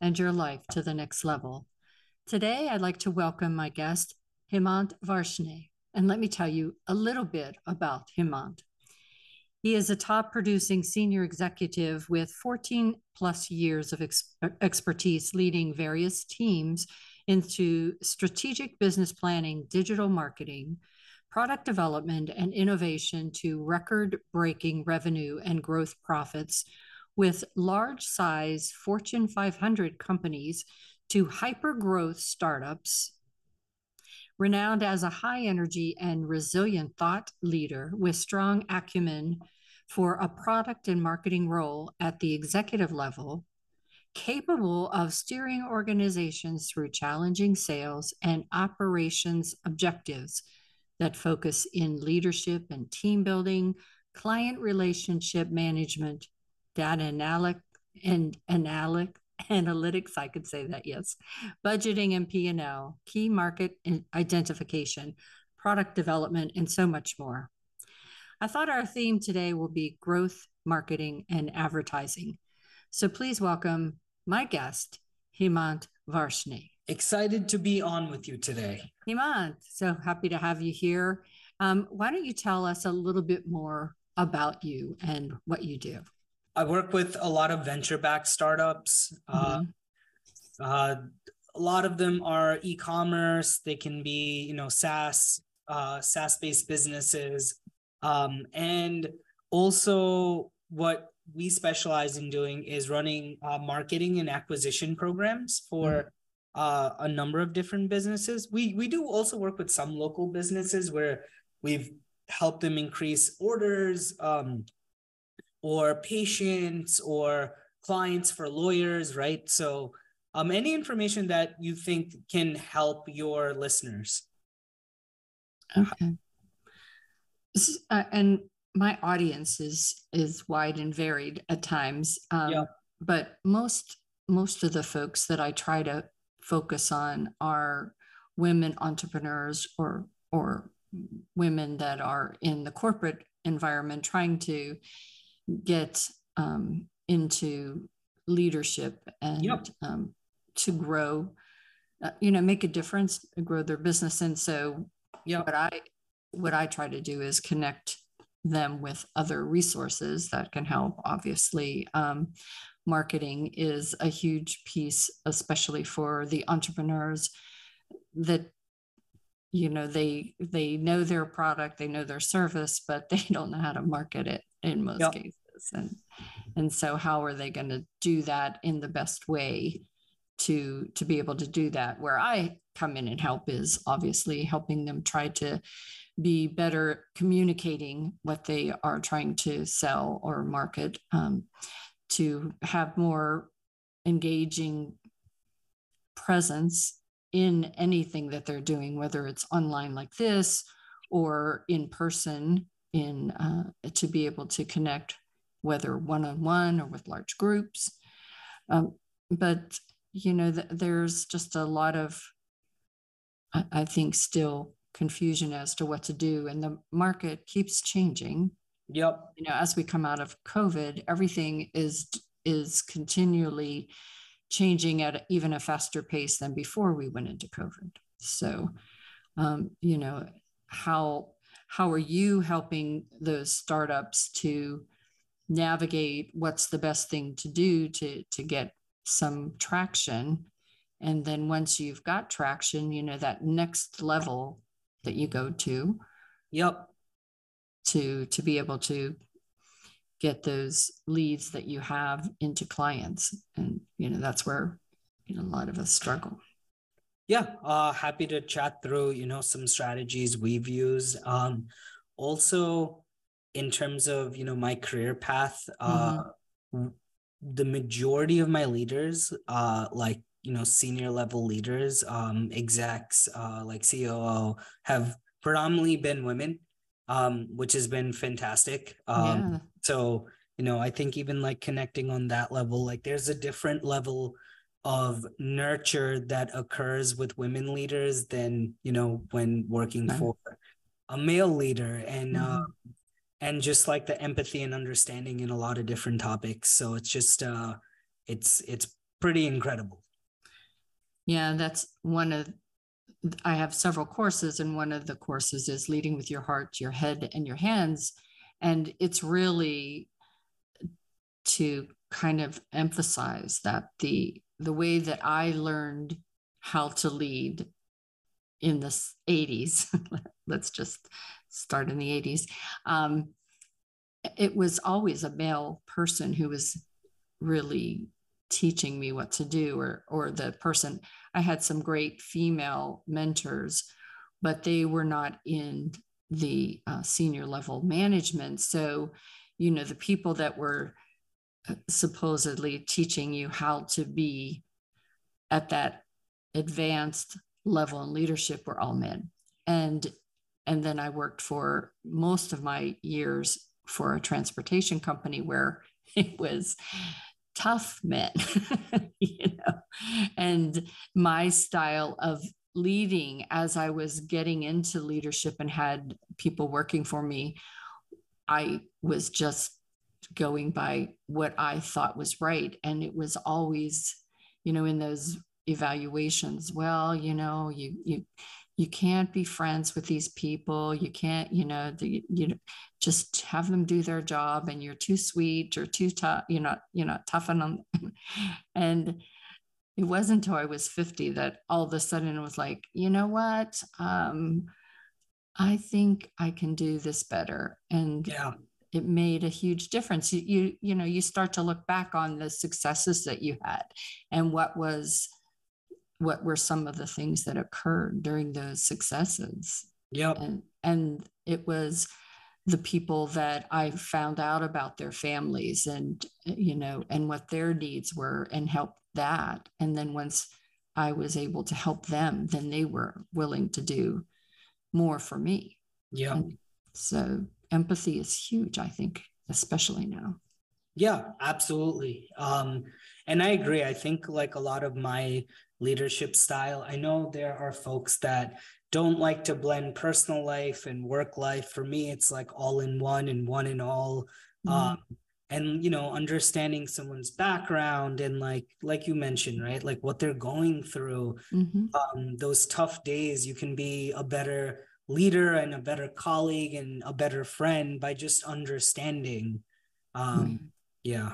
and your life to the next level. Today, I'd like to welcome my guest, Hemant Varshney. And let me tell you a little bit about Hemant. He is a top producing senior executive with 14 plus years of ex- expertise leading various teams into strategic business planning, digital marketing, product development, and innovation to record breaking revenue and growth profits with large size Fortune 500 companies to hyper growth startups. Renowned as a high energy and resilient thought leader with strong acumen for a product and marketing role at the executive level, capable of steering organizations through challenging sales and operations objectives that focus in leadership and team building, client relationship management, data analytic and analytic analytics i could say that yes. Budgeting and p&l key market identification product development and so much more. I thought our theme today will be growth marketing and advertising. So please welcome my guest hemant varshney. Excited to be on with you today. Hemant so happy to have you here. Um, why don't you tell us a little bit more about you and what you do I work with a lot of venture backed startups. Uh, mm-hmm. Uh, uh, a lot of them are e-commerce. They can be, you know, SaaS, uh, SaaS-based businesses, um, and also what we specialize in doing is running uh, marketing and acquisition programs for mm-hmm. uh, a number of different businesses. We we do also work with some local businesses where we've helped them increase orders, um, or patients or clients for lawyers, right? So, um, any information that you think can help your listeners. Okay. Is, uh, and my audience is is wide and varied at times. Um, yeah. But most most of the folks that I try to focus on are women entrepreneurs or or women that are in the corporate environment trying to get um, into leadership and yep. um, to grow, uh, you know, make a difference, grow their business. And so, yeah, what I what I try to do is connect them with other resources that can help. Obviously, um, marketing is a huge piece, especially for the entrepreneurs that you know they they know their product they know their service but they don't know how to market it in most yep. cases and and so how are they going to do that in the best way to to be able to do that? Where i come in and help is obviously helping them try to be better communicating what they are trying to sell or market um, to have more engaging presence in anything that they're doing whether it's online like this or in person in uh, to be able to connect whether one on one or with large groups. Um, but, you know, th- there's just a lot of, I-, I think, still confusion as to what to do. And the market keeps changing. Yep. You know, as we come out of COVID, everything is is continually changing at even a faster pace than before we went into COVID. So, um, you know, how how are you helping those startups to navigate what's the best thing to do to to get some traction. And then once you've got traction you know that next level that you go to yep. to to be able to get those leads that you have into clients. And you know that's where you know a lot of us struggle. Yeah uh happy to chat through you know some strategies we've used. Um also in terms of you know my career path uh mm-hmm. the majority of my leaders uh like you know senior level leaders um execs uh like coo have predominantly been women um which has been fantastic um yeah. so you know i think even like connecting on that level like there's a different level of nurture that occurs with women leaders than you know when working for a male leader and uh, mm-hmm. uh and just like the empathy and understanding in a lot of different topics so it's just uh it's it's pretty incredible yeah, that's one of I have several courses, and one of the courses is leading with your heart, your head, and your hands. And it's really to kind of emphasize that the the way that I learned how to lead in the 80s, let's just start in the 80s, um, it was always a male person who was really teaching me what to do or or the person I had some great female mentors, but they were not in the uh, senior level management. So, you know, the people that were uh, supposedly teaching you how to be at that advanced level in leadership were all men. And and then I worked for most of my years for a transportation company where it was tough men, you know, and my style of leading as I was getting into leadership and had people working for me, I was just going by what I thought was right. And it was always, you know, in those evaluations, well, you know, you, you, you can't be friends with these people. You can't you know the, you just have them do their job and you're too sweet or too tough you're not you're not tough on them and it wasn't until i was 50 that all of a sudden it was like you know what? Um, i think i can do this better. And yeah. it made a huge difference. You, you you know you start to look back on the successes that you had and what was what were some of the things that occurred during those successes. Yeah. And and it was the people that I found out about their families and you know and what their needs were and helped that. And then once I was able to help them, then they were willing to do more for me. Yeah. And so empathy is huge, I think, especially now. Yeah, absolutely. Um, and I agree. I think like a lot of my leadership style. I know there are folks that don't like to blend personal life and work life. For me, it's like all in one and one in all. Mm-hmm. Um, and you know, understanding someone's background and like like you mentioned, right? Like what they're going through. Mm-hmm. Um, those tough days, you can be a better leader and a better colleague and a better friend by just understanding. Um, mm-hmm. Yeah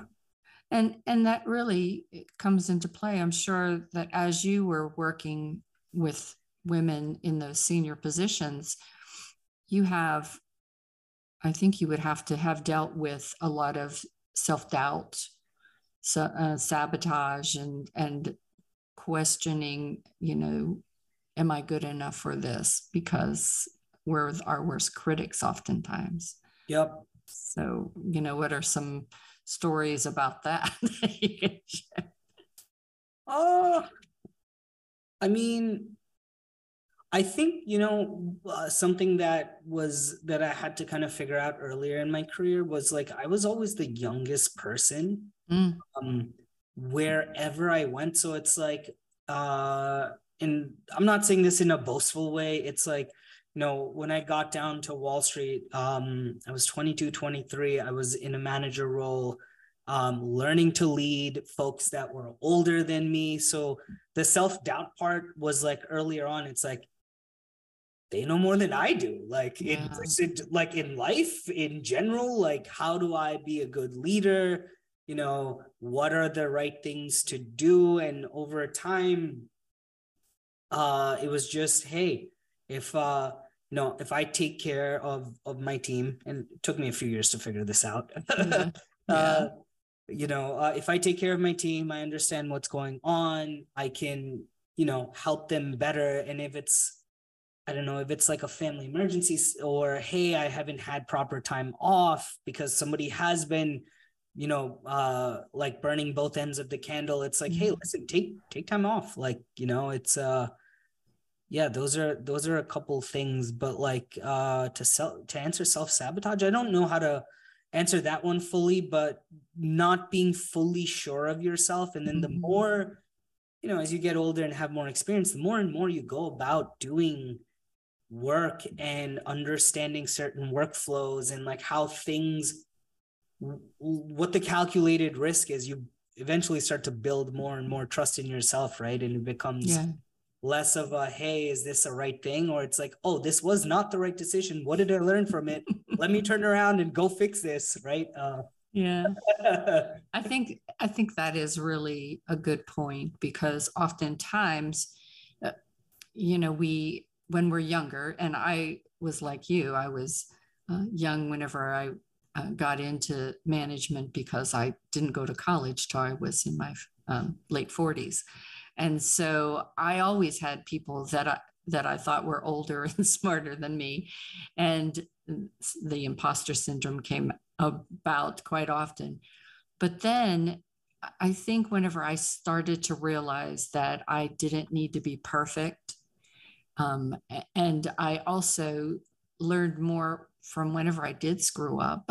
and and that really comes into play. I'm sure that as you were working with women in those senior positions you have i think you would have to have dealt with a lot of self-doubt so, uh, sabotage and and questioning you know am i good enough for this? Because we're our worst critics oftentimes. Yep. So you know what are some stories about that Oh, I mean, I think you know uh, something that was that I had to kind of figure out earlier in my career was like I was always the youngest person mm. um, wherever I went. So it's like, uh, and I'm not saying this in a boastful way. It's like know, when I got down to Wall Street, um, I was 22, 23. I was in a manager role, um, learning to lead folks that were older than me. So the self doubt part was like earlier on, it's like, they know more than I do. Like yeah. in like in life in general, like how do I be a good leader? You know, what are the right things to do? And over time, uh it was just hey if uh know if i take care of of my team and it took me a few years to figure this out yeah. yeah. uh you know uh, if i take care of my team i understand what's going on i can you know help them better and if it's i don't know if it's like a family emergency or hey i haven't had proper time off because somebody has been you know uh like burning both ends of the candle it's like hey mm-hmm. listen take take time off like you know it's uh yeah those are those are a couple things but like uh to sell to answer self-sabotage i don't know how to answer that one fully but not being fully sure of yourself and then the mm-hmm. more you know as you get older and have more experience the more and more you go about doing work and understanding certain workflows and like how things what the calculated risk is you eventually start to build more and more trust in yourself right and it becomes yeah. Less of a hey is this a right thing? Or it's like oh this was not the right decision. What did i learn from it? Let me turn around and go fix this right? Uh, yeah. I think i think that is really a good point because oftentimes uh, you know we when we're younger and i was like you i was uh, young whenever i uh, got into management because I didn't go to college till I was in my um, late 40s. And so I always had people that I, that I thought were older and smarter than me. And the imposter syndrome came about quite often. But then I think whenever I started to realize that I didn't need to be perfect, um, and I also learned more from whenever I did screw up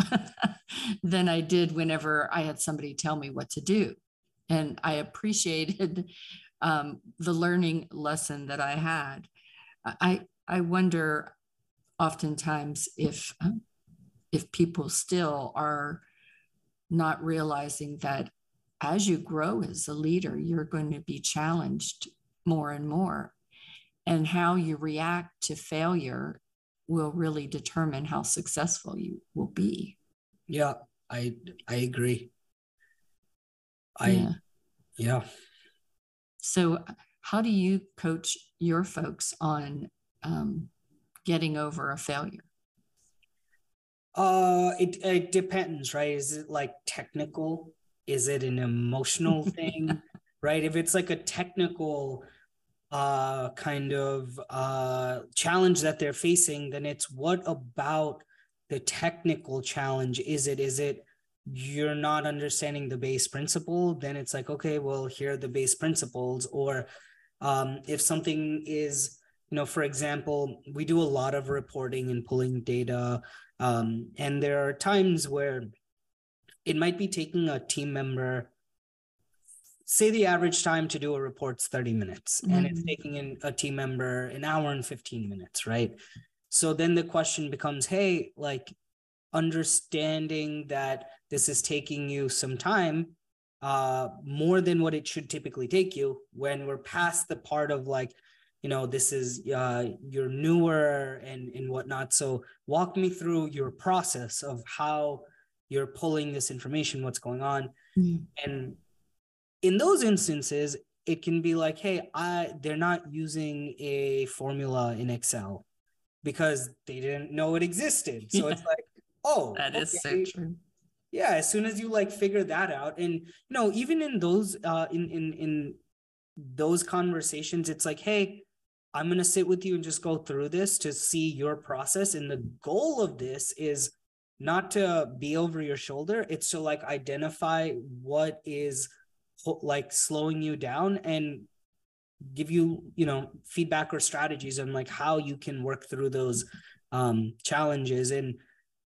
than I did whenever I had somebody tell me what to do. And I appreciated um, the learning lesson that I had. I, I wonder oftentimes if, if people still are not realizing that as you grow as a leader, you're going to be challenged more and more. And how you react to failure will really determine how successful you will be. Yeah, I I agree. I yeah. yeah. So how do you coach your folks on um, getting over a failure? Uh, it it depends, right? Is it like technical? Is it an emotional thing? right? If it's like a technical uh, kind of uh, challenge that they're facing, then it's what about the technical challenge is it? Is it you're not understanding the base principle? Then it's like, okay, well, here are the base principles. Or um, if something is, you know, for example, we do a lot of reporting and pulling data. Um, and there are times where it might be taking a team member say the average time to do a report's 30 minutes mm-hmm. and it's mm-hmm. taking in a team member an hour and 15 minutes right so then the question becomes hey like understanding that this is taking you some time uh more than what it should typically take you when we're past the part of like you know this is uh you're newer and and whatnot. So walk me through your process of how you're pulling this information what's going on. Mm-hmm. and in those instances it can be like hey i they're not using a formula in excel because they didn't know it existed. So it's like oh that okay. is so true yeah as soon as you like figure that out and you know even in those uh in in in those conversations it's like hey i'm going to sit with you and just go through this to see your process and the goal of this is not to be over your shoulder it's to like identify what is like slowing you down and give you you know feedback or strategies on like how you can work through those um challenges and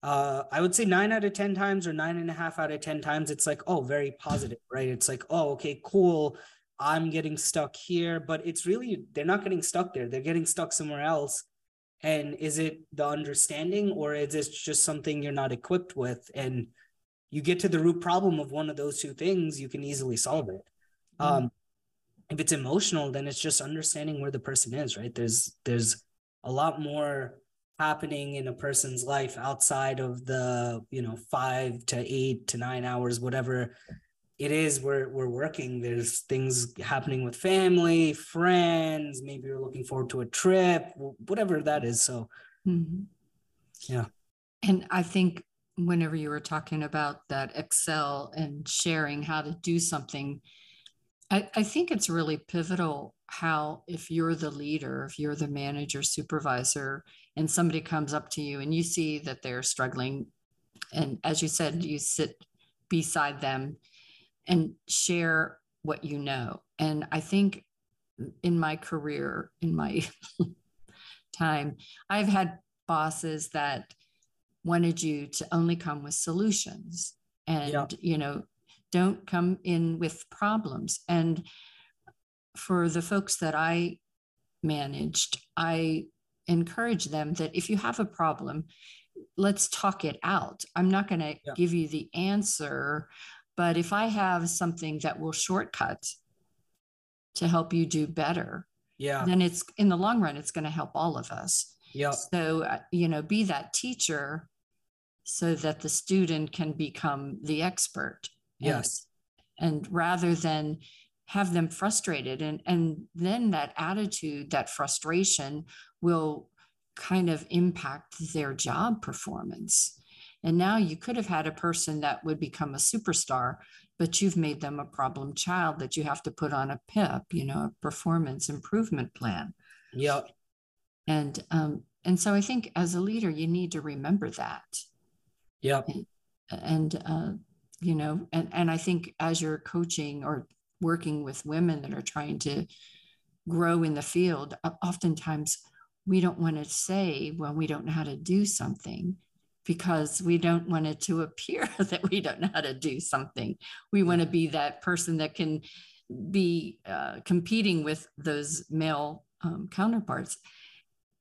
uh i would say nine out of ten times or nine and a half out of ten times it's like oh very positive right it's like oh okay cool i'm getting stuck here but it's really they're not getting stuck there they're getting stuck somewhere else and is it the understanding or is this just something you're not equipped with and you get to the root problem of one of those two things, you can easily solve it. Mm-hmm. Um, if it's emotional, then it's just understanding where the person is, right? There's there's a lot more happening in a person's life outside of the, you know, five to eight to nine hours, whatever it is we're we're working. There's things happening with family friends maybe you're looking forward to a trip whatever that is. So mm-hmm. yeah. And i think whenever you were talking about that excel and sharing how to do something I, I think it's really pivotal how if you're the leader if you're the manager supervisor and somebody comes up to you and you see that they're struggling and as you said you sit beside them and share what you know. And I think in my career, in my time, I've had bosses that wanted you to only come with solutions and, yeah. you know, don't come in with problems. And for the folks that I managed, I encourage them that if you have a problem, let's talk it out. I'm not going to yeah. give you the answer but if I have something that will shortcut to help you do better, yeah, then it's in the long run, it's going to help all of us. Yeah. So, uh, you know, be that teacher so that the student can become the expert. Yes. And, and rather than have them frustrated and and then that attitude that frustration will kind of impact their job performance and now you could have had a person that would become a superstar, but you've made them a problem child that you have to put on a PIP, you know, a performance improvement plan. Yep. And um, and so I think as a leader, you need to remember that. Yep. And, and uh, you know, and and I think as you're coaching or working with women that are trying to grow in the field, oftentimes we don't want to say when we don't know how to do something because we don't want it to appear that we don't know how to do something. We want to be that person that can be uh, competing with those male um, counterparts.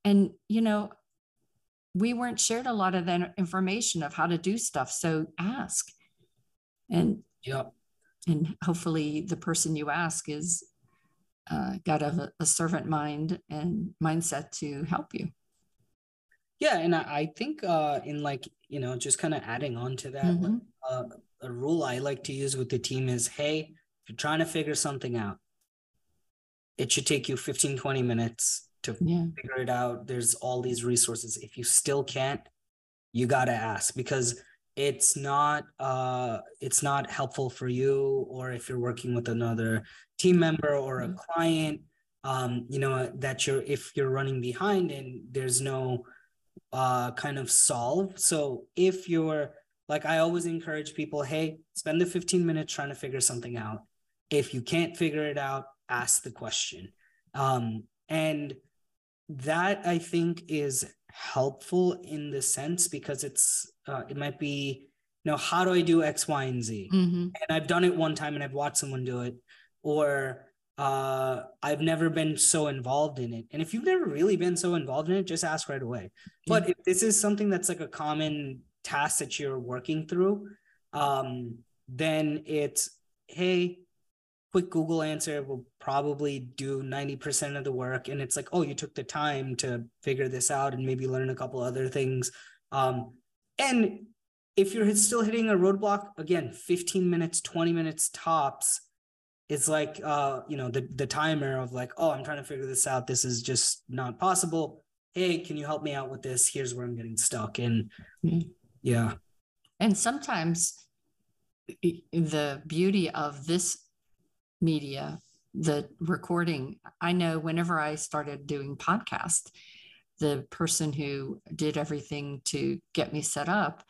And, you know, we weren't shared a lot of that information of how to do stuff. So ask. And, yep. and hopefully the person you ask is uh, got a, a servant mind and mindset to help you. Yeah, and I, I think uh, in like you know just kind of adding on to that, mm-hmm. uh, a rule I like to use with the team is, hey, if you're trying to figure something out, it should take you 15, 20 minutes to yeah. figure it out. There's all these resources. If you still can't, you gotta ask because it's not uh it's not helpful for you or if you're working with another team member or a mm-hmm. client um you know that you're if you're running behind and there's no uh, kind of solve. So if you're like, I always encourage people, hey, spend the 15 minutes trying to figure something out. If you can't figure it out, ask the question. Um, and that I think is helpful in the sense because it's uh, it might be you know how do I do X, Y, and Z? Mm-hmm. And I've done it one time and I've watched someone do it, or uh, I've never been so involved in it. And if you've never really been so involved in it, just ask right away. But if this is something that's like a common task that you're working through, um, then it's, hey, quick Google answer will probably do 90% of the work. And it's like, oh, you took the time to figure this out and maybe learn a couple other things. Um, and if you're still hitting a roadblock, again, 15 minutes, 20 minutes tops it's like uh you know the the timer of like oh i'm trying to figure this out. This is just not possible. Hey can you help me out with this? Here's where i'm getting stuck. And mm-hmm. yeah. And sometimes the beauty of this media the recording i know whenever i started doing podcast the person who did everything to get me set up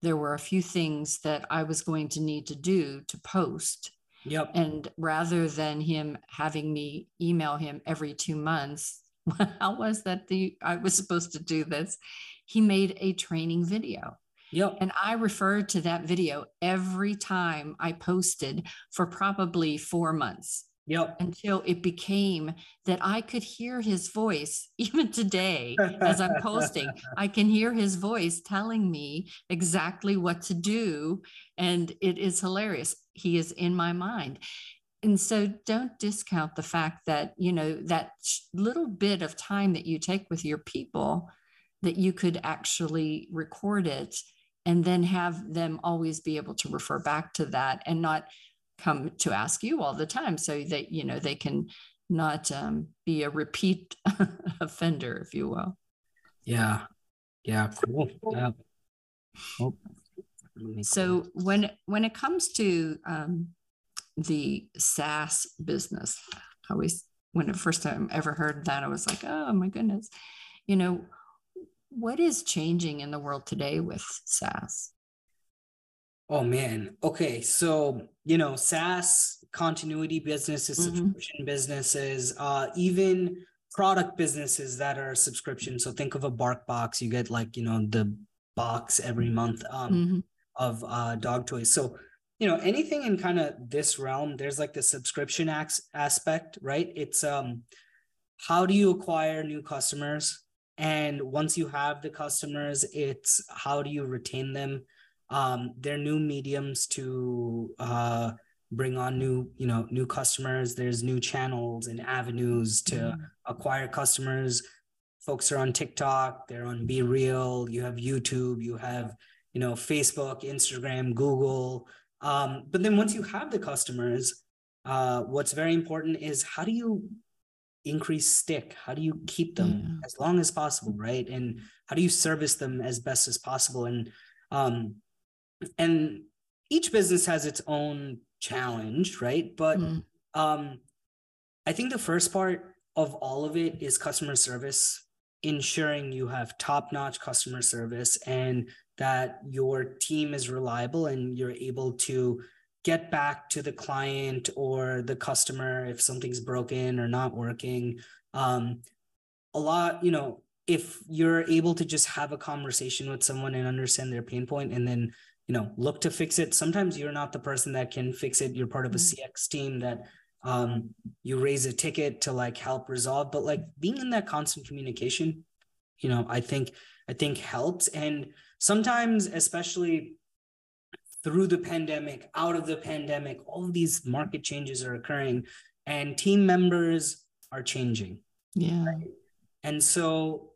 there were a few things that i was going to need to do to post Yep. And rather than him having me email him every two months, how was that the I was supposed to do this? He made a training video. Yep. And I referred to that video every time I posted for probably four months. Yep. Until it became that I could hear his voice, even today, as I'm posting, I can hear his voice telling me exactly what to do. And it is hilarious. He is in my mind. And so don't discount the fact that, you know, that little bit of time that you take with your people, that you could actually record it and then have them always be able to refer back to that and not come to ask you all the time so that you know they can not um, be a repeat offender if you will yeah yeah cool yeah. Oh. so when when it comes to um, the SaaS business, I always when the first time ever heard that, I was like, oh my goodness, you know, what is changing in the world today with SaaS? Oh man. Okay. So, you know, SaaS continuity businesses, mm-hmm. subscription businesses, uh, even product businesses that are subscription. So think of a BarkBox. you get like, you know, the box every month um, mm-hmm. of uh, dog toys. So, you know, anything in kind of this realm, there's like the subscription acts aspect, right? It's um, how do you acquire new customers? And once you have the customers, it's how do you retain them? Um, they're new mediums to uh, bring on new, you know, new customers. There's new channels and avenues to mm-hmm. acquire customers. Folks are on TikTok, they're on BeReal you have YouTube, you have, you know, Facebook, Instagram, Google. Um, but then once you have the customers, uh, what's very important is how do you increase stick? How do you keep them yeah. as long as possible, right? And how do you service them as best as possible? And um, and each business has its own challenge, right? But mm. um, I think the first part of all of it is customer service, ensuring you have top notch customer service and that your team is reliable and you're able to get back to the client or the customer if something's broken or not working. Um, a lot, you know, if you're able to just have a conversation with someone and understand their pain point and then you know look to fix it. Sometimes you're not the person that can fix it. You're part of a mm-hmm. cx team that um, you raise a ticket to like help resolve. But like being in that constant communication you know i think i think helps. And sometimes especially through the pandemic out of the pandemic all of these market changes are occurring and team members are changing. Yeah. Right? and so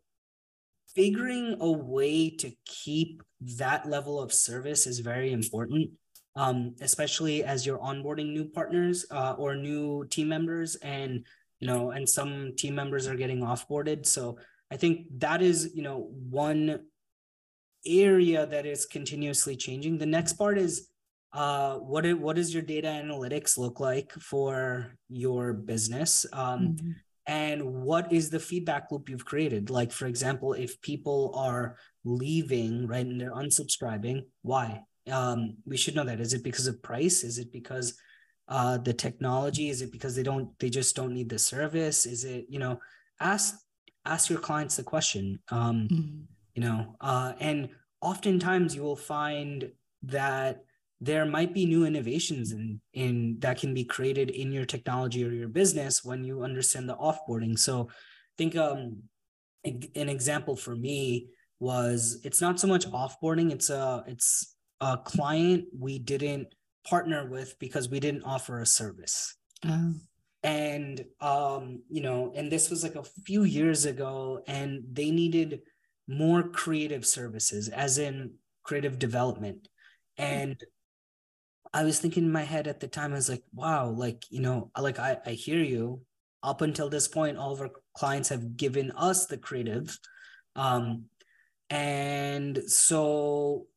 figuring a way to keep that level of service is very important, um, especially as you're onboarding new partners uh, or new team members, and you know, and some team members are getting offboarded. So I think that is you know one area that is continuously changing. The next part is uh, what what does your data analytics look like for your business? Um, mm-hmm and what is the feedback loop you've created? Like for example if people are leaving right and they're unsubscribing why? Um, we should know that. Is it because of price? Is it because uh, the technology? Is it because they don't they just don't need the service? Is it you know ask ask your clients the question um, mm-hmm. you know uh, and oftentimes you will find that there might be new innovations in, in that can be created in your technology or your business when you understand the offboarding. So I think um, an example for me was it's not so much offboarding, it's a it's a client we didn't partner with because we didn't offer a service. Oh. And um, you know, and this was like a few years ago, and they needed more creative services, as in creative development. And I was thinking in my head at the time, I was like, wow, like, you know, like I, I hear you. Up until this point, all of our clients have given us the creative. Um, and so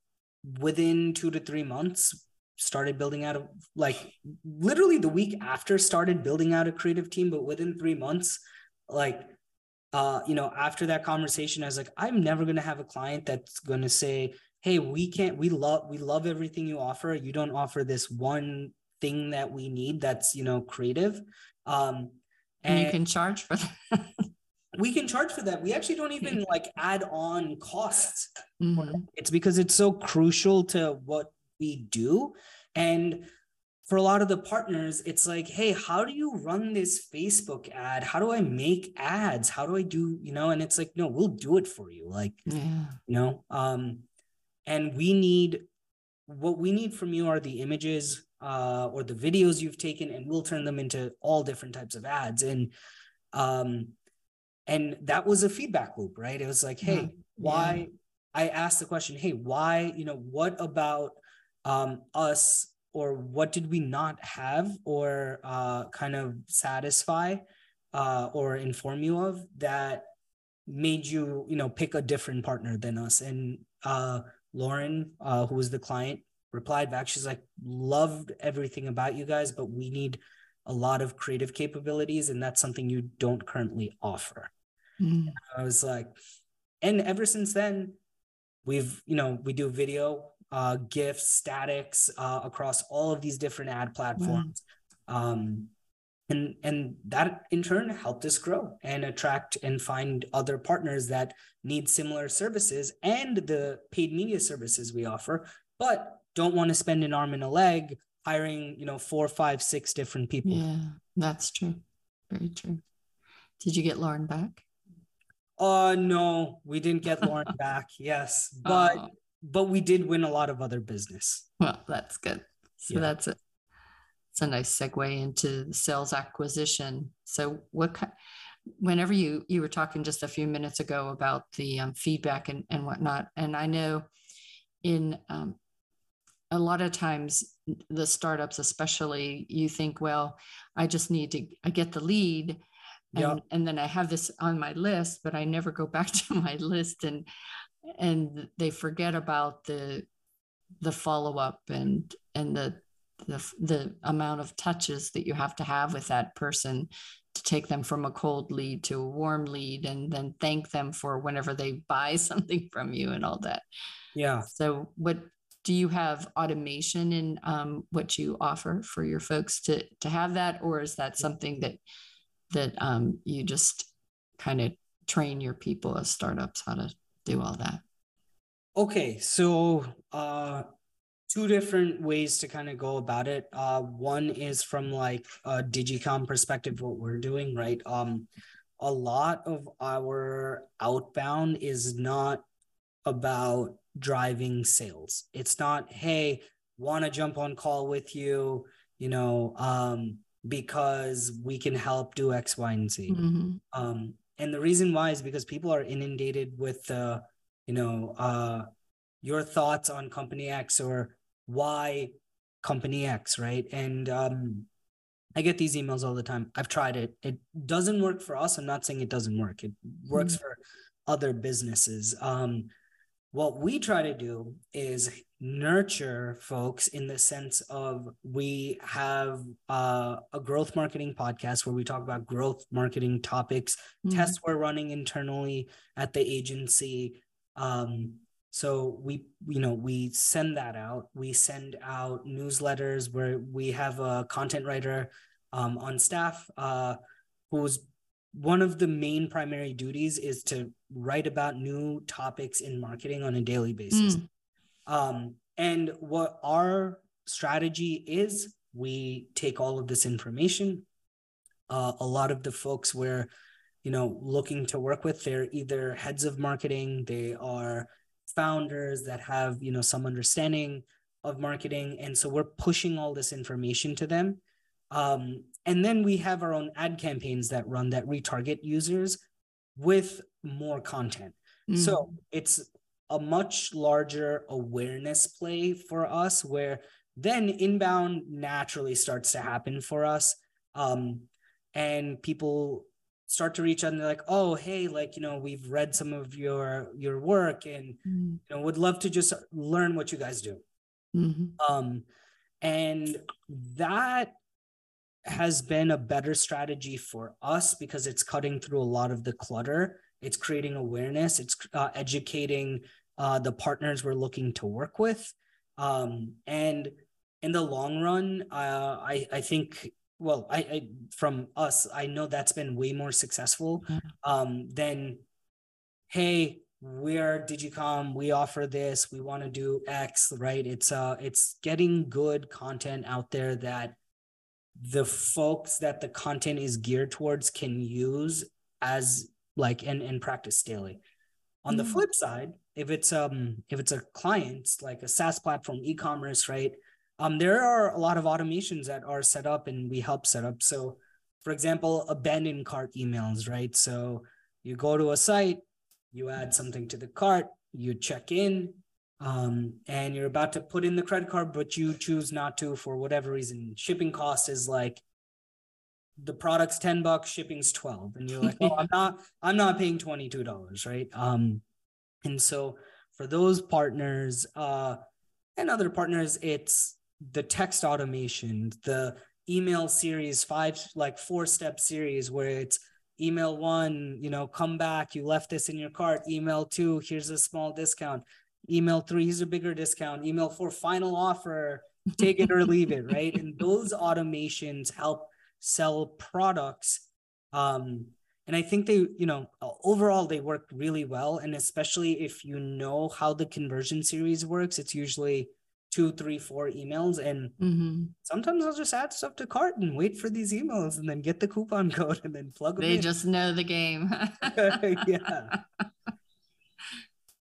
within two to three months, started building out of like literally the week after started building out a creative team, but within three months, like uh, you know, after that conversation, I was like, I'm never gonna have a client that's gonna say, hey we can't we love we love everything you offer. You don't offer this one thing that we need that's you know creative. Um and, and you can charge for that. We can charge for that. We actually don't even like add on costs. Mm-hmm. it's because it's so crucial to what we do. And for a lot of the partners it's like hey how do you run this facebook ad? How do i make ads? How do i do you know? And it's like no we'll do it for you. Like yeah. you know um and we need what we need from you are the images uh, or the videos you've taken and we'll turn them into all different types of ads. And um and that was a feedback loop right? It was like hey yeah. why i asked the question hey why you know what about um us or what did we not have or uh, kind of satisfy uh, or inform you of that made you you know pick a different partner than us? And uh, lauren uh, who was the client replied back she's like loved everything about you guys but we need a lot of creative capabilities and that's something you don't currently offer mm. i was like and ever since then we've you know we do video uh gifs statics uh, across all of these different ad platforms wow. um and and that in turn helped us grow and attract and find other partners that need similar services and the paid media services we offer but don't want to spend an arm and a leg hiring you know four five six different people. Yeah that's true. Very true. Did you get lauren back? Uh no we didn't get lauren back yes but oh. but we did win a lot of other business. Well that's good. So yeah. that's it it's a nice segue into sales acquisition. So what kind, whenever you you were talking just a few minutes ago about the um, feedback and, and whatnot, and I know in um, a lot of times the startups especially you think well i just need to i get the lead and, yeah. and then i have this on my list but i never go back to my list and and they forget about the the follow-up and and the the, the amount of touches that you have to have with that person to take them from a cold lead to a warm lead and then thank them for whenever they buy something from you and all that. Yeah. So what do you have automation in um, what you offer for your folks to to have that? Or is that something that that um, you just kind of train your people as startups how to do all that? Okay so uh two different ways to kind of go about it. Uh, one is from like a Digicom perspective, what we're doing, right? Um, a lot of our outbound is not about driving sales. It's not, hey, want to jump on call with you, you know, um, because we can help do X, Y, and Z. Mm-hmm. Um, and the reason why is because people are inundated with, uh, you know, uh, your thoughts on company X or why company X, right? And um, I get these emails all the time. I've tried it. It doesn't work for us. I'm not saying it doesn't work. It works mm-hmm. for other businesses. Um, what we try to do is nurture folks in the sense of we have uh, a growth marketing podcast where we talk about growth marketing topics, mm-hmm. tests we're running internally at the agency. Um, so we you know we send that out. We send out newsletters where we have a content writer um, on staff uh, who's one of the main primary duties is to write about new topics in marketing on a daily basis. Mm. um, and what our strategy is we take all of this information. Uh, a lot of the folks we're you know looking to work with they're either heads of marketing they are founders that have you know some understanding of marketing. And so we're pushing all this information to them. Um, and then we have our own ad campaigns that run that retarget users with more content. Mm. so it's a much larger awareness play for us where then inbound naturally starts to happen for us. Um, and people start to reach out and they're like oh hey like you know we've read some of your your work and mm-hmm. you know would love to just learn what you guys do mm-hmm. um and that has been a better strategy for us because it's cutting through a lot of the clutter it's creating awareness it's uh, educating uh, the partners we're looking to work with um, and in the long run uh, I, I think well I, I, from us i know that's been way more successful mm-hmm. um than hey we're digicom we offer this. We want to do x right? It's uh it's getting good content out there that the folks that the content is geared towards can use as like and, and practice daily. On mm-hmm. the flip side if it's um if it's a client like a saas platform e-commerce right um, there are a lot of automations that are set up and we help set up. So, for example, abandoned cart emails, right? So you go to a site, you add something to the cart, you check in, um, and you're about to put in the credit card, but you choose not to for whatever reason. Shipping cost is like the product's 10 bucks, shipping's 12. And you're like, oh, I'm not, I'm not paying $22, right? Um, and so for those partners, uh, and other partners, it's the text automation, the email series, five, like four step series where it's email one, you know, come back, you left this in your cart. Email two, here's a small discount. Email three here's a bigger discount. Email four final offer take it or leave it right? And those automations help sell products um, and i think they you know overall they work really well. And especially if you know how the conversion series works it's usually two three four emails and mm-hmm. sometimes i'll just add stuff to cart and wait for these emails and then get the coupon code and then plug them they in. just know the game yeah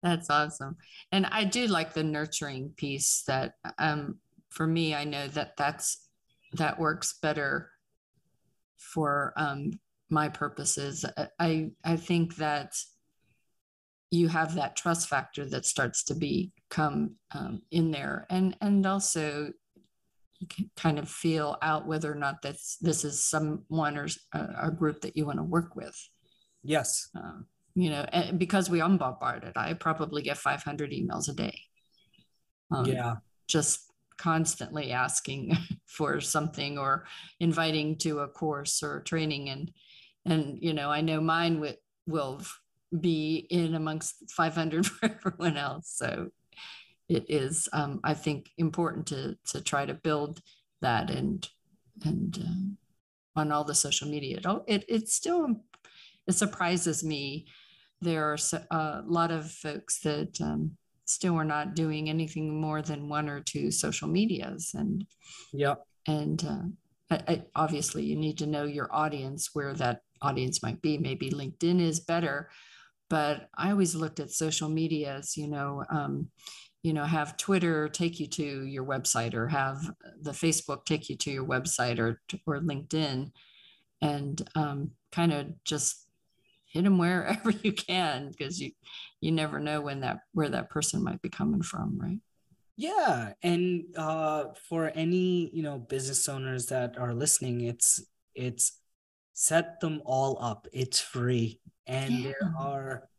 that's awesome. And I do like the nurturing piece that um for me I know that that's that works better for um my purposes. I I think that you have that trust factor that starts to become um, in there. And and also you can kind of feel out whether or not that's this is someone or a, a group that you want to work with. Yes. Um, you know because we are bombarded i probably get 500 emails a day. Um, yeah. just constantly asking for something or inviting to a course or training. And and you know i know mine will be in amongst 500 for everyone else. So it is um, i think important to to try to build that and and um, on all the social media. It, it it's still it surprises me. There are a lot of folks that um, still are not doing anything more than one or two social medias and yeah and uh, I, I, obviously you need to know your audience where that audience might be. Maybe linkedin is better but i always looked at social medias you know um, you know have twitter take you to your website or have the facebook take you to your website or or linkedin and um, kind of just hit them wherever you can because you you never know when that where that person might be coming from right? Yeah and uh for any you know business owners that are listening it's it's set them all up. It's free and yeah. there are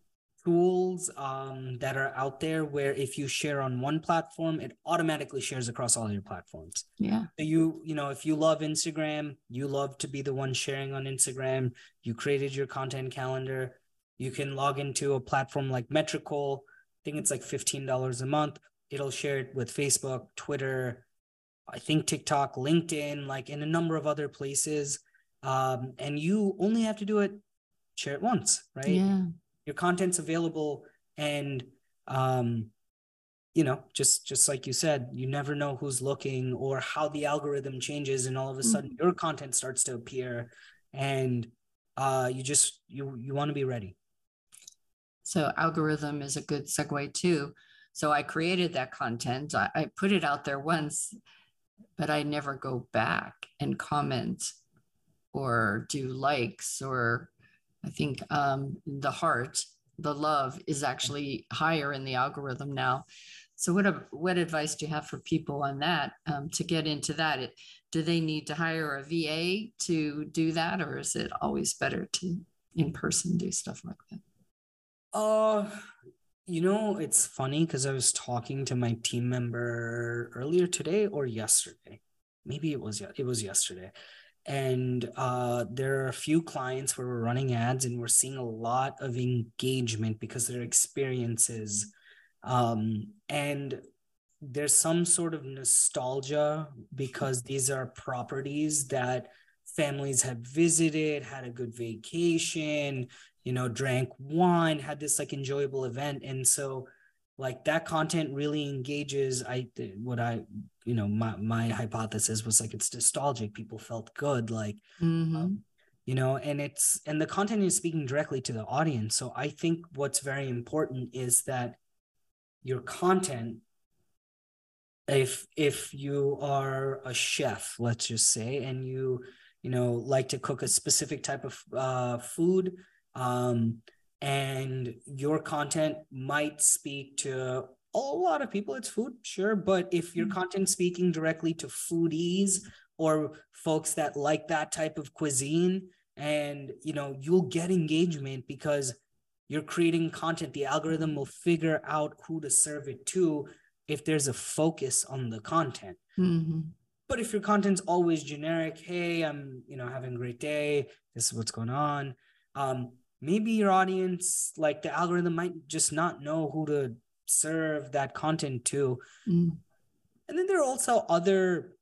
tools um, that are out there where if you share on one platform it automatically shares across all your platforms. Yeah. So you you know if you love instagram you love to be the one sharing on instagram. You created your content calendar. You can log into a platform like metricool i think it's like $15 a month. It'll share it with facebook twitter i think tiktok linkedin like in a number of other places. Um, and you only have to do it share it once right? Yeah. Your content's available and um you know just just like you said you never know who's looking or how the algorithm changes and all of a sudden mm-hmm. your content starts to appear and uh you just you you want to be ready. So algorithm is a good segue too. So i created that content. I, I put it out there once but i never go back and comment or do likes or I think um, the heart, the love is actually higher in the algorithm now. So what what advice do you have for people on that um, to get into that? It, do they need to hire a VA to do that, or is it always better to in person do stuff like that? Uh, you know, it's funny because I was talking to my team member earlier today or yesterday. Maybe it was it was yesterday, and uh, there are a few clients where we're running ads and we're seeing a lot of engagement because their experiences um, and there's some sort of nostalgia because these are properties that families have visited had a good vacation you know drank wine had this like enjoyable event and so like that content really engages i what i you know my my hypothesis was like it's nostalgic people felt good like mm-hmm. um, you know and it's and the content is speaking directly to the audience so i think what's very important is that your content if if you are a chef let's just say and you you know like to cook a specific type of uh, food um and your content might speak to a lot of people it's food sure but if your mm-hmm. content speaking directly to foodies or folks that like that type of cuisine and you know you'll get engagement because you're creating content the algorithm will figure out who to serve it to if there's a focus on the content mm-hmm. but if your content's always generic hey i'm you know having a great day this is what's going on um, maybe your audience like the algorithm might just not know who to serve that content to mm. and then there are also other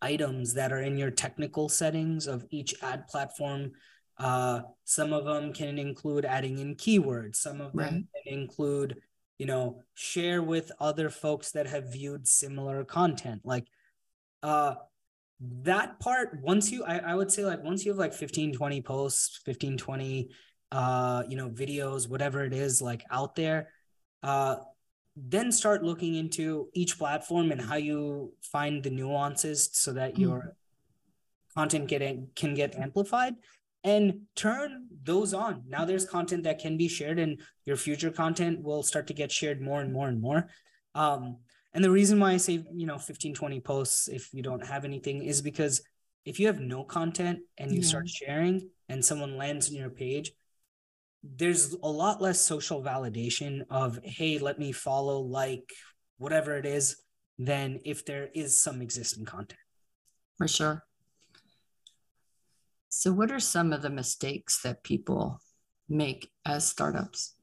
items that are in your technical settings of each ad platform uh, some of them can include adding in keywords some of them right. can include you know share with other folks that have viewed similar content like uh that part once you I, I would say like once you have like 15 20 posts 15 20 uh you know videos whatever it is like out there uh then start looking into each platform and how you find the nuances so that mm-hmm. your content get can get amplified and turn those on now there's content that can be shared and your future content will start to get shared more and more and more um and the reason why I say, you know, 15, 20 posts if you don't have anything is because if you have no content and you yeah. start sharing and someone lands on your page, there's a lot less social validation of, hey, let me follow, like, whatever it is, than if there is some existing content. For sure. So, what are some of the mistakes that people make as startups?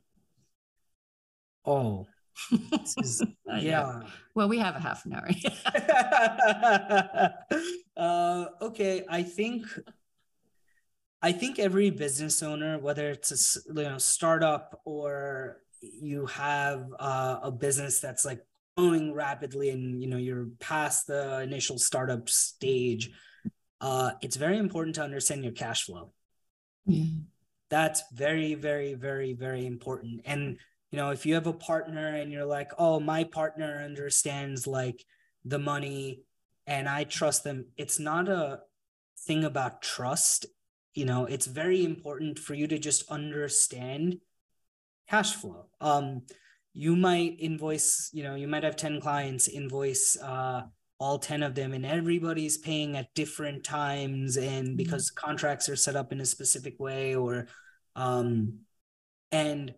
Oh, is, yeah. Well, we have a half an hour. uh, okay, I think I think every business owner, whether it's a you know startup or you have uh, a business that's like growing rapidly and you know you're past the initial startup stage, uh, it's very important to understand your cash flow. Yeah. That's very, very, very, very important. And you know if you have a partner and you're like oh my partner understands like the money and i trust them it's not a thing about trust you know it's very important for you to just understand cash flow um you might invoice you know you might have 10 clients invoice uh all 10 of them and everybody's paying at different times and mm-hmm. because contracts are set up in a specific way or um and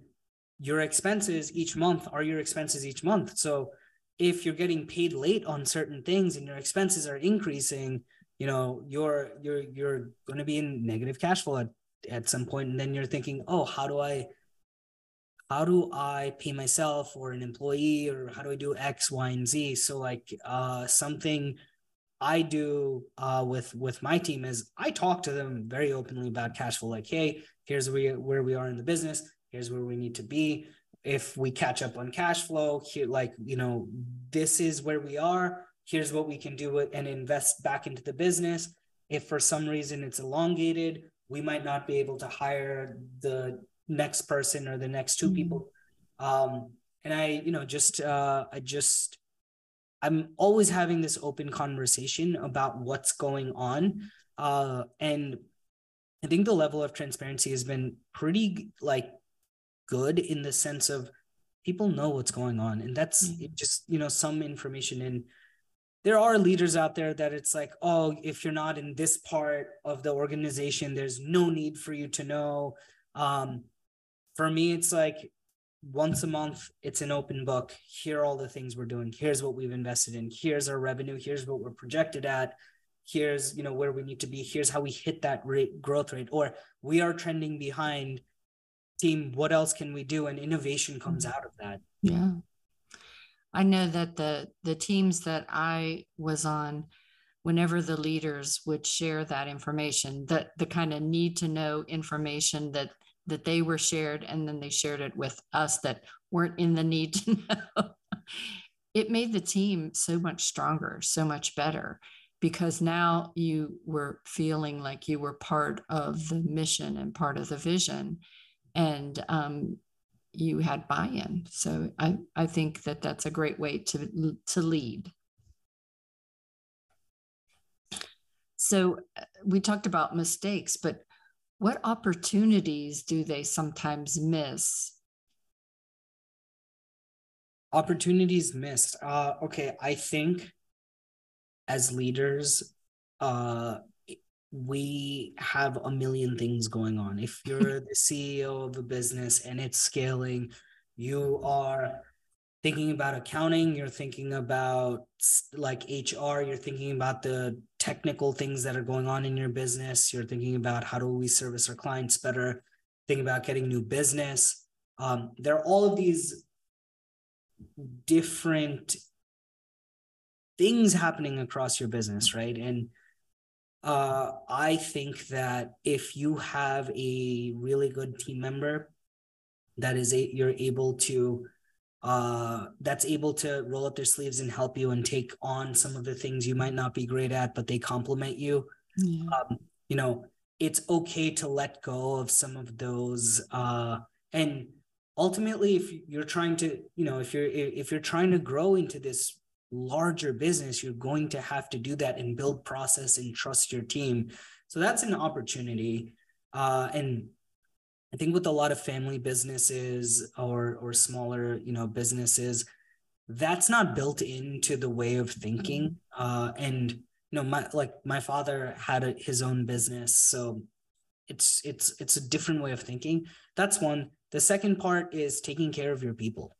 your expenses each month are your expenses each month. So if you're getting paid late on certain things and your expenses are increasing, you know, you're you're you're going to be in negative cash flow at, at some point and then you're thinking, "Oh, how do I how do I pay myself or an employee or how do I do X, Y, and Z?" So like uh something I do uh, with with my team is I talk to them very openly about cash flow. Like, hey, here's where we, where we are in the business here's where we need to be if we catch up on cash flow here like you know this is where we are here's what we can do and invest back into the business if for some reason it's elongated we might not be able to hire the next person or the next 2 mm-hmm. people um, and i you know just uh, i just i'm always having this open conversation about what's going on uh, and i think the level of transparency has been pretty like good in the sense of people know what's going on and that's mm-hmm. just you know some information and there are leaders out there that it's like oh if you're not in this part of the organization there's no need for you to know. Um, for me it's like once a month it's an open book. Here are all the things we're doing. Here's what we've invested in. Here's our revenue. Here's what we're projected at. Here's you know where we need to be. Here's how we hit that rate growth rate. Or we are trending behind team. What else can we do? And innovation comes mm-hmm. out of that. Yeah i know that the the teams that i was on whenever the leaders would share that information that the kind of need to know information that that they were shared and then they shared it with us that weren't in the need to know it made the team so much stronger so much better because now you were feeling like you were part of the mission and part of the vision. And um, you had buy-in. So I, I think that that's a great way to to lead. So uh, we talked about mistakes, but what opportunities do they sometimes miss opportunities missed uh okay i think as leaders uh we have a million things going on. If you're the ceo of a business and it's scaling you are thinking about accounting you're thinking about like hr you're thinking about the technical things that are going on in your business you're thinking about how do we service our clients better thinking about getting new business. Um, there are all of these different things happening across your business right? And uh, i think that if you have a really good team member that is a, you're able to uh, that's able to roll up their sleeves and help you and take on some of the things you might not be great at, but they complement you. Yeah. Um, you know, it's okay to let go of some of those. Uh, and ultimately, if you're trying to, you know, if you're if you're trying to grow into this larger business, you're going to have to do that and build process and trust your team. So that's an opportunity. Uh, and I think with a lot of family businesses or or smaller, you know, businesses, that's not built into the way of thinking. Mm-hmm. Uh, and you know, my like my father had a, his own business, so it's it's it's a different way of thinking. That's one. The second part is taking care of your people.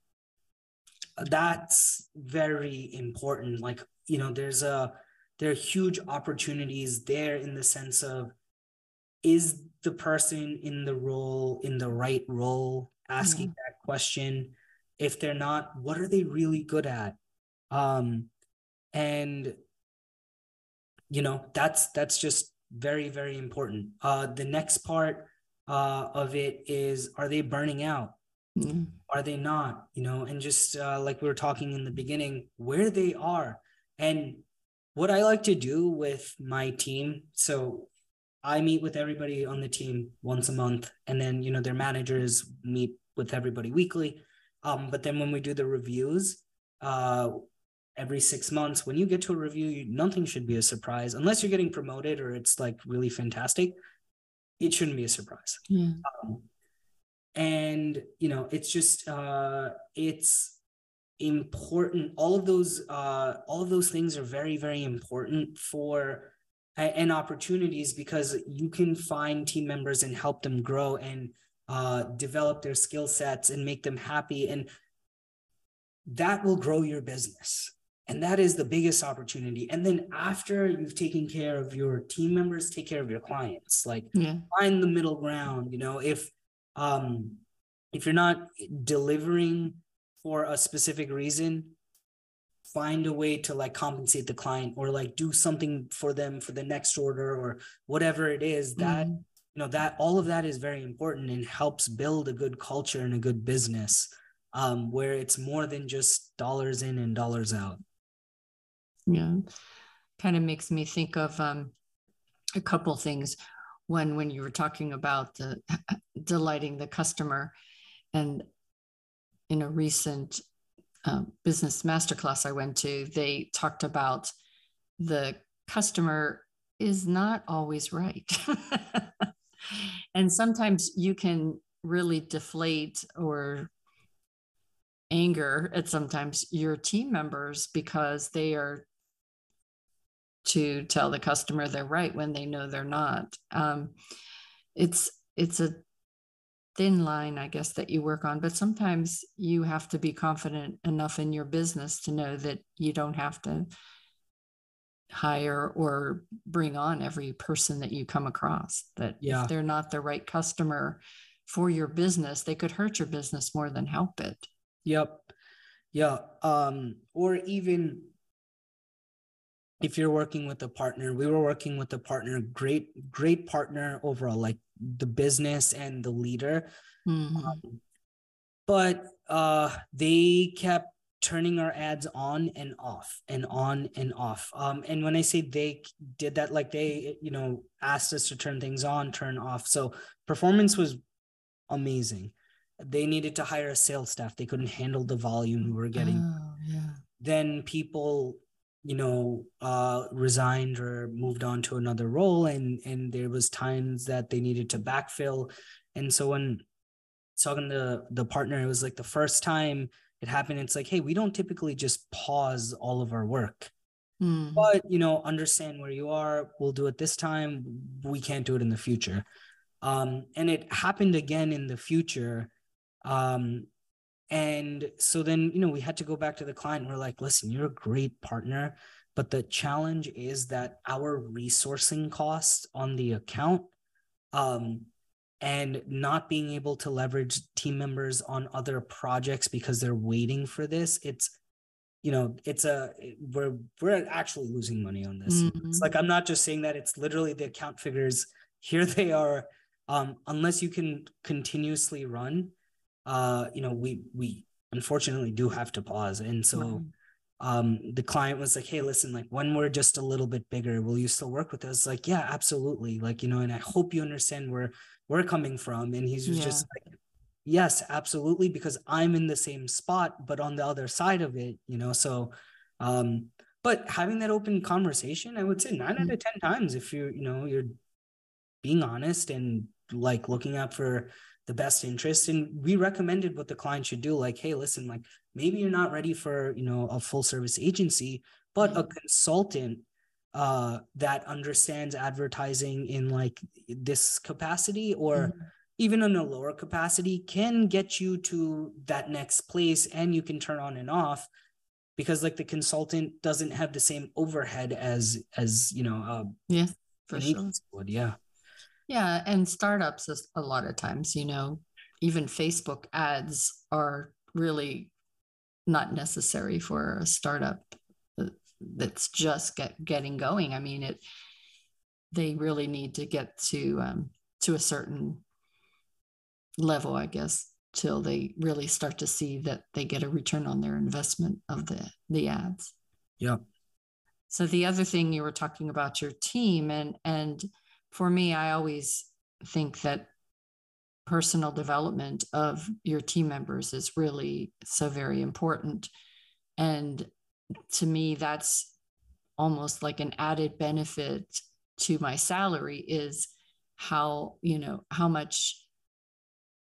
That's very important. Like you know, there's a there are huge opportunities there in the sense of is the person in the role in the right role asking yeah. that question if they're not what are they really good at um and you know that's that's just very very important uh the next part uh of it is are they burning out mm. are they not you know and just uh, like we were talking in the beginning where they are and what i like to do with my team so I meet with everybody on the team once a month, and then you know their managers meet with everybody weekly. Um, but then when we do the reviews, uh, every six months, when you get to a review, you, nothing should be a surprise unless you're getting promoted or it's like really fantastic. It shouldn't be a surprise. Yeah. Um, and you know, it's just uh, it's important. All of those uh, all of those things are very very important for and opportunities because you can find team members and help them grow and uh, develop their skill sets and make them happy and that will grow your business and that is the biggest opportunity and then after you've taken care of your team members take care of your clients like yeah. find the middle ground you know if um if you're not delivering for a specific reason find a way to like compensate the client or like do something for them for the next order or whatever it is that mm-hmm. you know that all of that is very important and helps build a good culture and a good business um, where it's more than just dollars in and dollars out. Yeah. Kind of makes me think of um, a couple things one when you were talking about the delighting the customer and in a recent um, business masterclass I went to, they talked about the customer is not always right. and sometimes you can really deflate or anger at sometimes your team members because they are to tell the customer they're right when they know they're not. Um, it's it's a thin line, I guess, that you work on. But sometimes you have to be confident enough in your business to know that you don't have to hire or bring on every person that you come across. That yeah. if they're not the right customer for your business, they could hurt your business more than help it. Yep. Yeah. Um, or even if you're working with a partner, we were working with a partner, great, great partner overall, like the business and the leader. Mm-hmm. Um, but uh, they kept turning our ads on and off and on and off. Um, and when I say they did that, like they, you know, asked us to turn things on, turn off. So performance was amazing. They needed to hire a sales staff. They couldn't handle the volume we were getting. Oh, yeah. Then people you know uh resigned or moved on to another role and and there was times that they needed to backfill. And so when talking to the partner it was like the first time it happened it's like hey we don't typically just pause all of our work. Mm. but you know understand where you are we'll do it this time we can't do it in the future. Um and it happened again in the future um and so then you know we had to go back to the client we're like listen you're a great partner but the challenge is that our resourcing costs on the account um and not being able to leverage team members on other projects because they're waiting for this it's you know it's a we're we're actually losing money on this mm-hmm. it's like i'm not just saying that it's literally the account figures here they are um unless you can continuously run uh you know we we unfortunately do have to pause and so wow. um the client was like hey listen like when we're just a little bit bigger will you still work with us like yeah absolutely like you know and i hope you understand where we're coming from and he's yeah. just like yes absolutely because i'm in the same spot but on the other side of it you know so um but having that open conversation i would say 9 mm-hmm. out of 10 times if you're you know you're being honest and like looking out for the best interest. And we recommended what the client should do like hey listen like maybe you're not ready for you know a full service agency but a consultant uh that understands advertising in like this capacity or mm-hmm. even in a lower capacity can get you to that next place and you can turn on and off because like the consultant doesn't have the same overhead as as you know uh, yeah for sure. would. Yeah yeah and startups a lot of times you know even facebook ads are really not necessary for a startup that's just get, getting going i mean it they really need to get to um, to a certain level, I guess, till they really start to see that they get a return on their investment of the the ads. Yeah. So the other thing you were talking about your team and and for me I always think that personal development of your team members is really so very important and to me that's almost like an added benefit to my salary is how you know how much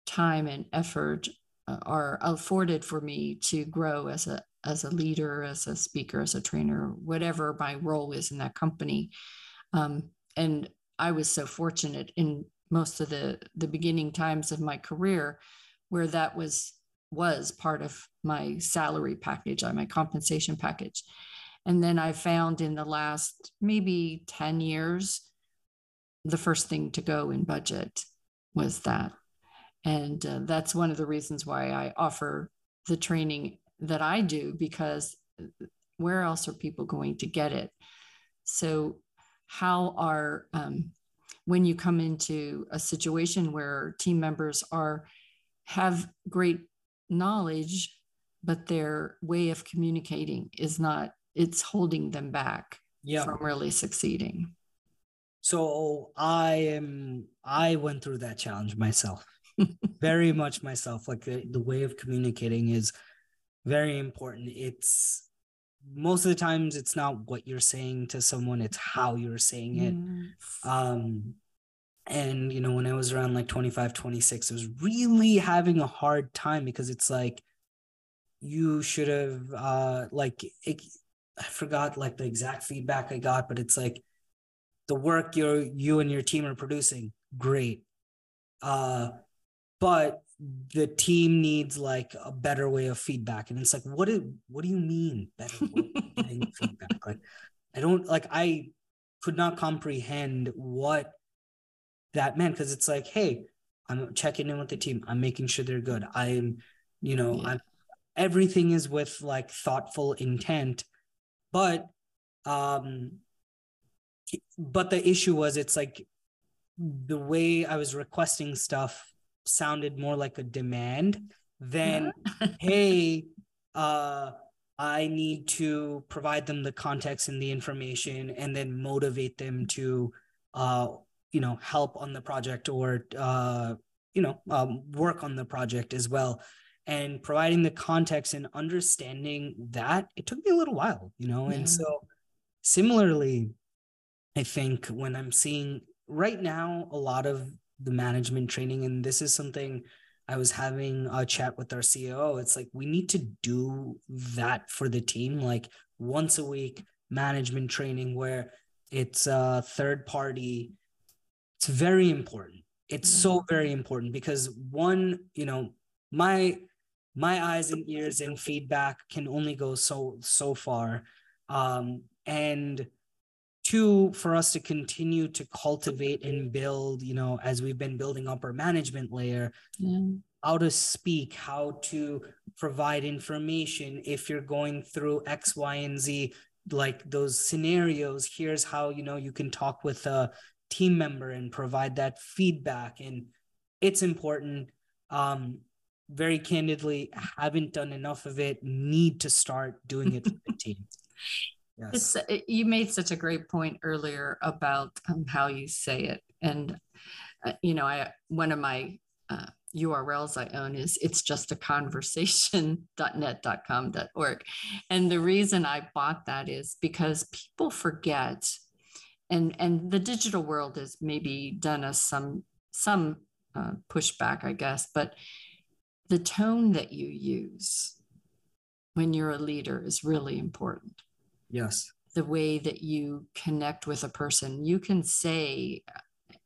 time and effort uh, are afforded for me to grow as a as a leader, as a speaker, as a trainer, whatever my role is in that company. Um, and I was so fortunate in most of the the beginning times of my career where that was was part of my salary package, uh, my compensation package. And then I found in the last maybe 10 years, the first thing to go in budget was that and uh, that's one of the reasons why I offer the training that I do, because uh, where else are people going to get it? So, how are, um, when you come into a situation where team members are, have great knowledge, but their way of communicating is not, it's holding them back yeah. from really succeeding. So I am, I went through that challenge myself very much myself. Like the, the way of communicating is very important. It's most of the times it's not what you're saying to someone, it's how you're saying it. Yes. Um and you know, when I was around like 25, 26, I was really having a hard time because it's like you should have uh like it, I forgot like the exact feedback I got, but it's like the work you're you and your team are producing, great. Uh but the team needs like a better way of feedback and it's like what do what do you mean better way of feedback like i don't like i could not comprehend what that meant because it's like hey i'm checking in with the team i'm making sure they're good i'm you know yeah. i'm everything is with like thoughtful intent but um but the issue was it's like the way i was requesting stuff sounded more like a demand than hey uh i need to provide them the context and the information and then motivate them to uh you know help on the project or uh you know um, work on the project as well. And providing the context and understanding that it took me a little while you know? Yeah. and so similarly i think when i'm seeing right now a lot of the management training and this is something I was having a chat with our CEO. It's like we need to do that for the team, like once a week management training where it's a third party. It's very important. It's so very important because one, you know, my my eyes and ears and feedback can only go so so far. Um, and two for us to continue to cultivate and build you know as we've been building up our management layer yeah. how to speak how to provide information. If you're going through x y and z like those scenarios here's how you know you can talk with a team member and provide that feedback. And it's important. Um very candidly haven't done enough of it. Need to start doing it for the team yes. it's you made such a great point earlier about um, how you say it and uh, you know i one of my uh, URLs I own is it's just a conversation.net.com.org. And the reason I bought that is because people forget and and the digital world has maybe done us some some uh, pushback, I guess, but the tone that you use when you're a leader is really important. Yes. The way that you connect with a person, you can say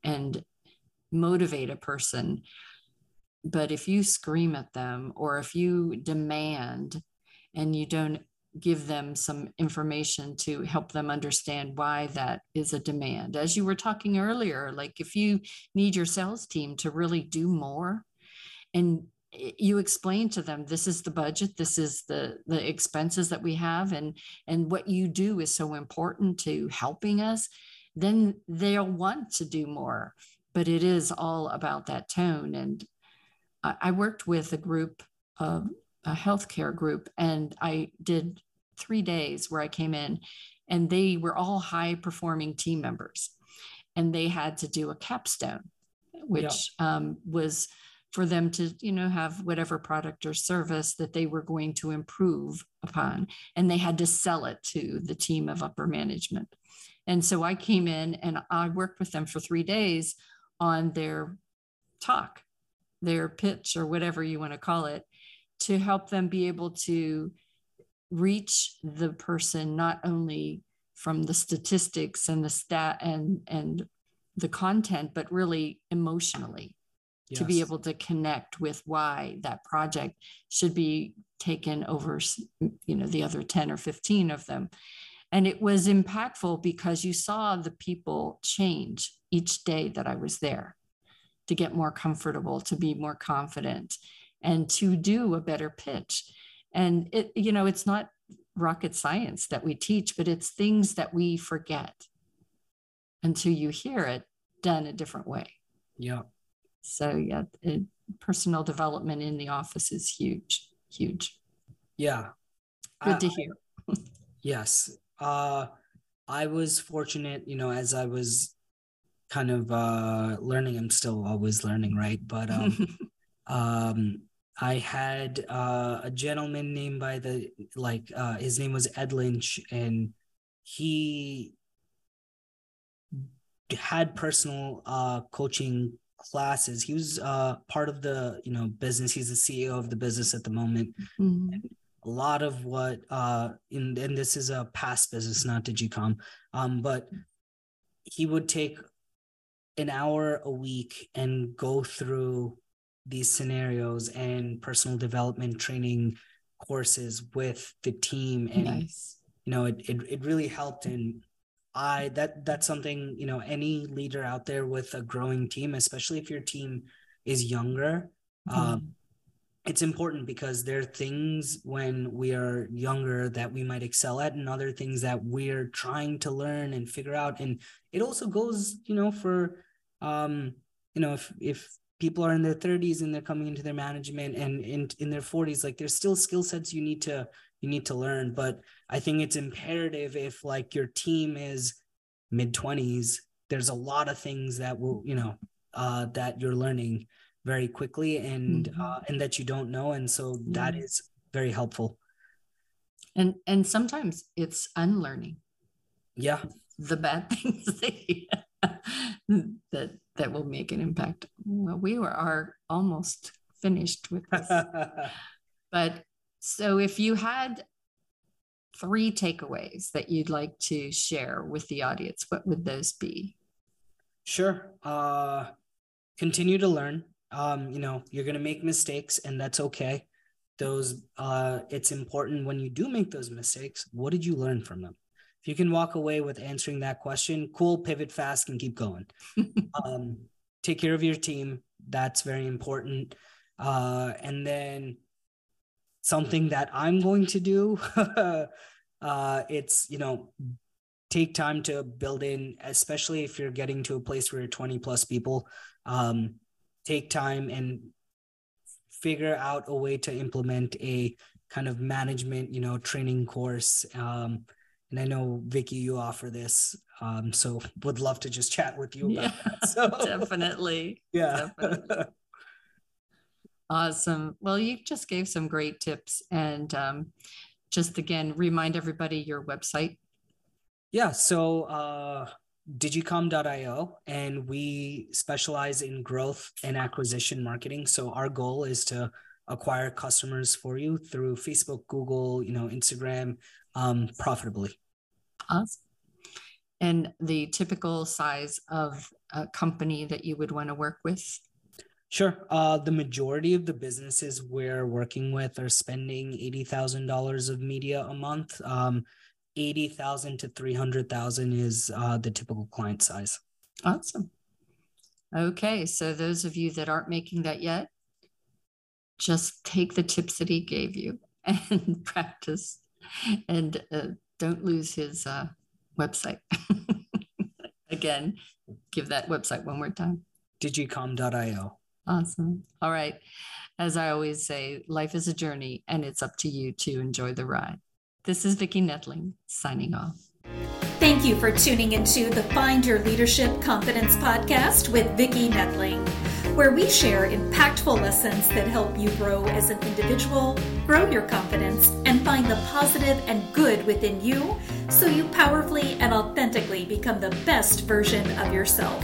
and motivate a person but if you scream at them or if you demand and you don't give them some information to help them understand why that is a demand, as you were talking earlier, like if you need your sales team to really do more and you explain to them this is the budget this is the the expenses that we have and and what you do is so important to helping us then they'll want to do more but it is all about that tone and I worked with a group, uh, a healthcare group, and I did three days where I came in, and they were all high performing team members, and they had to do a capstone, which yeah. um, was for them to you know have whatever product or service that they were going to improve upon and they had to sell it to the team of upper management. And so i came in and i worked with them for three days on their talk their pitch or whatever you want to call it to help them be able to reach the person not only from the statistics and the stat and and the content but really emotionally yes. to be able to connect with why that project should be taken over you know the other 10 or 15 of them and it was impactful because you saw the people change each day that i was there to get more comfortable, to be more confident, and to do a better pitch. And it, you know, it's not rocket science that we teach, but it's things that we forget until you hear it done a different way. Yeah. So yeah, it, personal development in the office is huge, huge. Yeah. Good I, to hear. yes. Uh, I was fortunate, you know, as I was kind of uh, learning. I'm still always learning, right? But um, um, I had uh, a gentleman named by the like uh, his name was Ed Lynch, and he had personal uh, coaching classes. He was uh, part of the you know business. He's the CEO of the business at the moment. Mm-hmm. A lot of what uh, in and this is a past business, not Digicom, um, but he would take an hour a week and go through these scenarios and personal development training courses with the team and nice. you know it, it it really helped and i that that's something you know any leader out there with a growing team especially if your team is younger mm-hmm. um, it's important because there are things when we are younger that we might excel at and other things that we're trying to learn and figure out and it also goes you know for um you know if if people are in their 30s and they're coming into their management and in in their 40s like there's still skill sets you need to you need to learn. But i think it's imperative if like your team is mid 20s there's a lot of things that will you know uh that you're learning very quickly and mm-hmm. uh, and that you don't know. And so that is very helpful. And and sometimes it's unlearning. Yeah. The bad things that that that will make an impact. Well we were are almost finished with this. but so if you had three takeaways that you'd like to share with the audience, what would those be? Sure. Uh, continue to learn. Um, you know, you're going to make mistakes and that's okay. Those, uh, it's important when you do make those mistakes, what did you learn from them? If you can walk away with answering that question, cool, pivot fast and keep going. um, take care of your team. That's very important. Uh, and then something that I'm going to do, uh, it's, you know, take time to build in, especially if you're getting to a place where you're 20 plus people, um, take time and figure out a way to implement a kind of management, you know, training course. Um, and I know Vicki, you offer this, um, so would love to just chat with you about yeah, that. So, definitely. Yeah. Definitely. Awesome. Well, you just gave some great tips, and um, just again remind everybody your website. Yeah. So uh, digicom.io, and we specialize in growth and acquisition marketing. So our goal is to acquire customers for you through Facebook, Google, you know, Instagram, um, profitably. Awesome. And the typical size of a company that you would want to work with? Sure. Uh, the majority of the businesses we're working with are spending eighty thousand dollars of media a month. Um, eighty thousand to three hundred thousand is uh, the typical client size. Awesome. Okay, so those of you that aren't making that yet, just take the tips that he gave you and practice and uh, don't lose his uh, website. Again, give that website one more time. Digicom.io. Awesome. All right. As I always say, life is a journey and it's up to you to enjoy the ride. This is Vicki Noethling signing off. Thank you for tuning into the Find Your Leadership Confidence podcast with Vicki Noethling, where we share impactful lessons that help you grow as an individual, grow your confidence, and find the positive and good within you so you powerfully and authentically become the best version of yourself.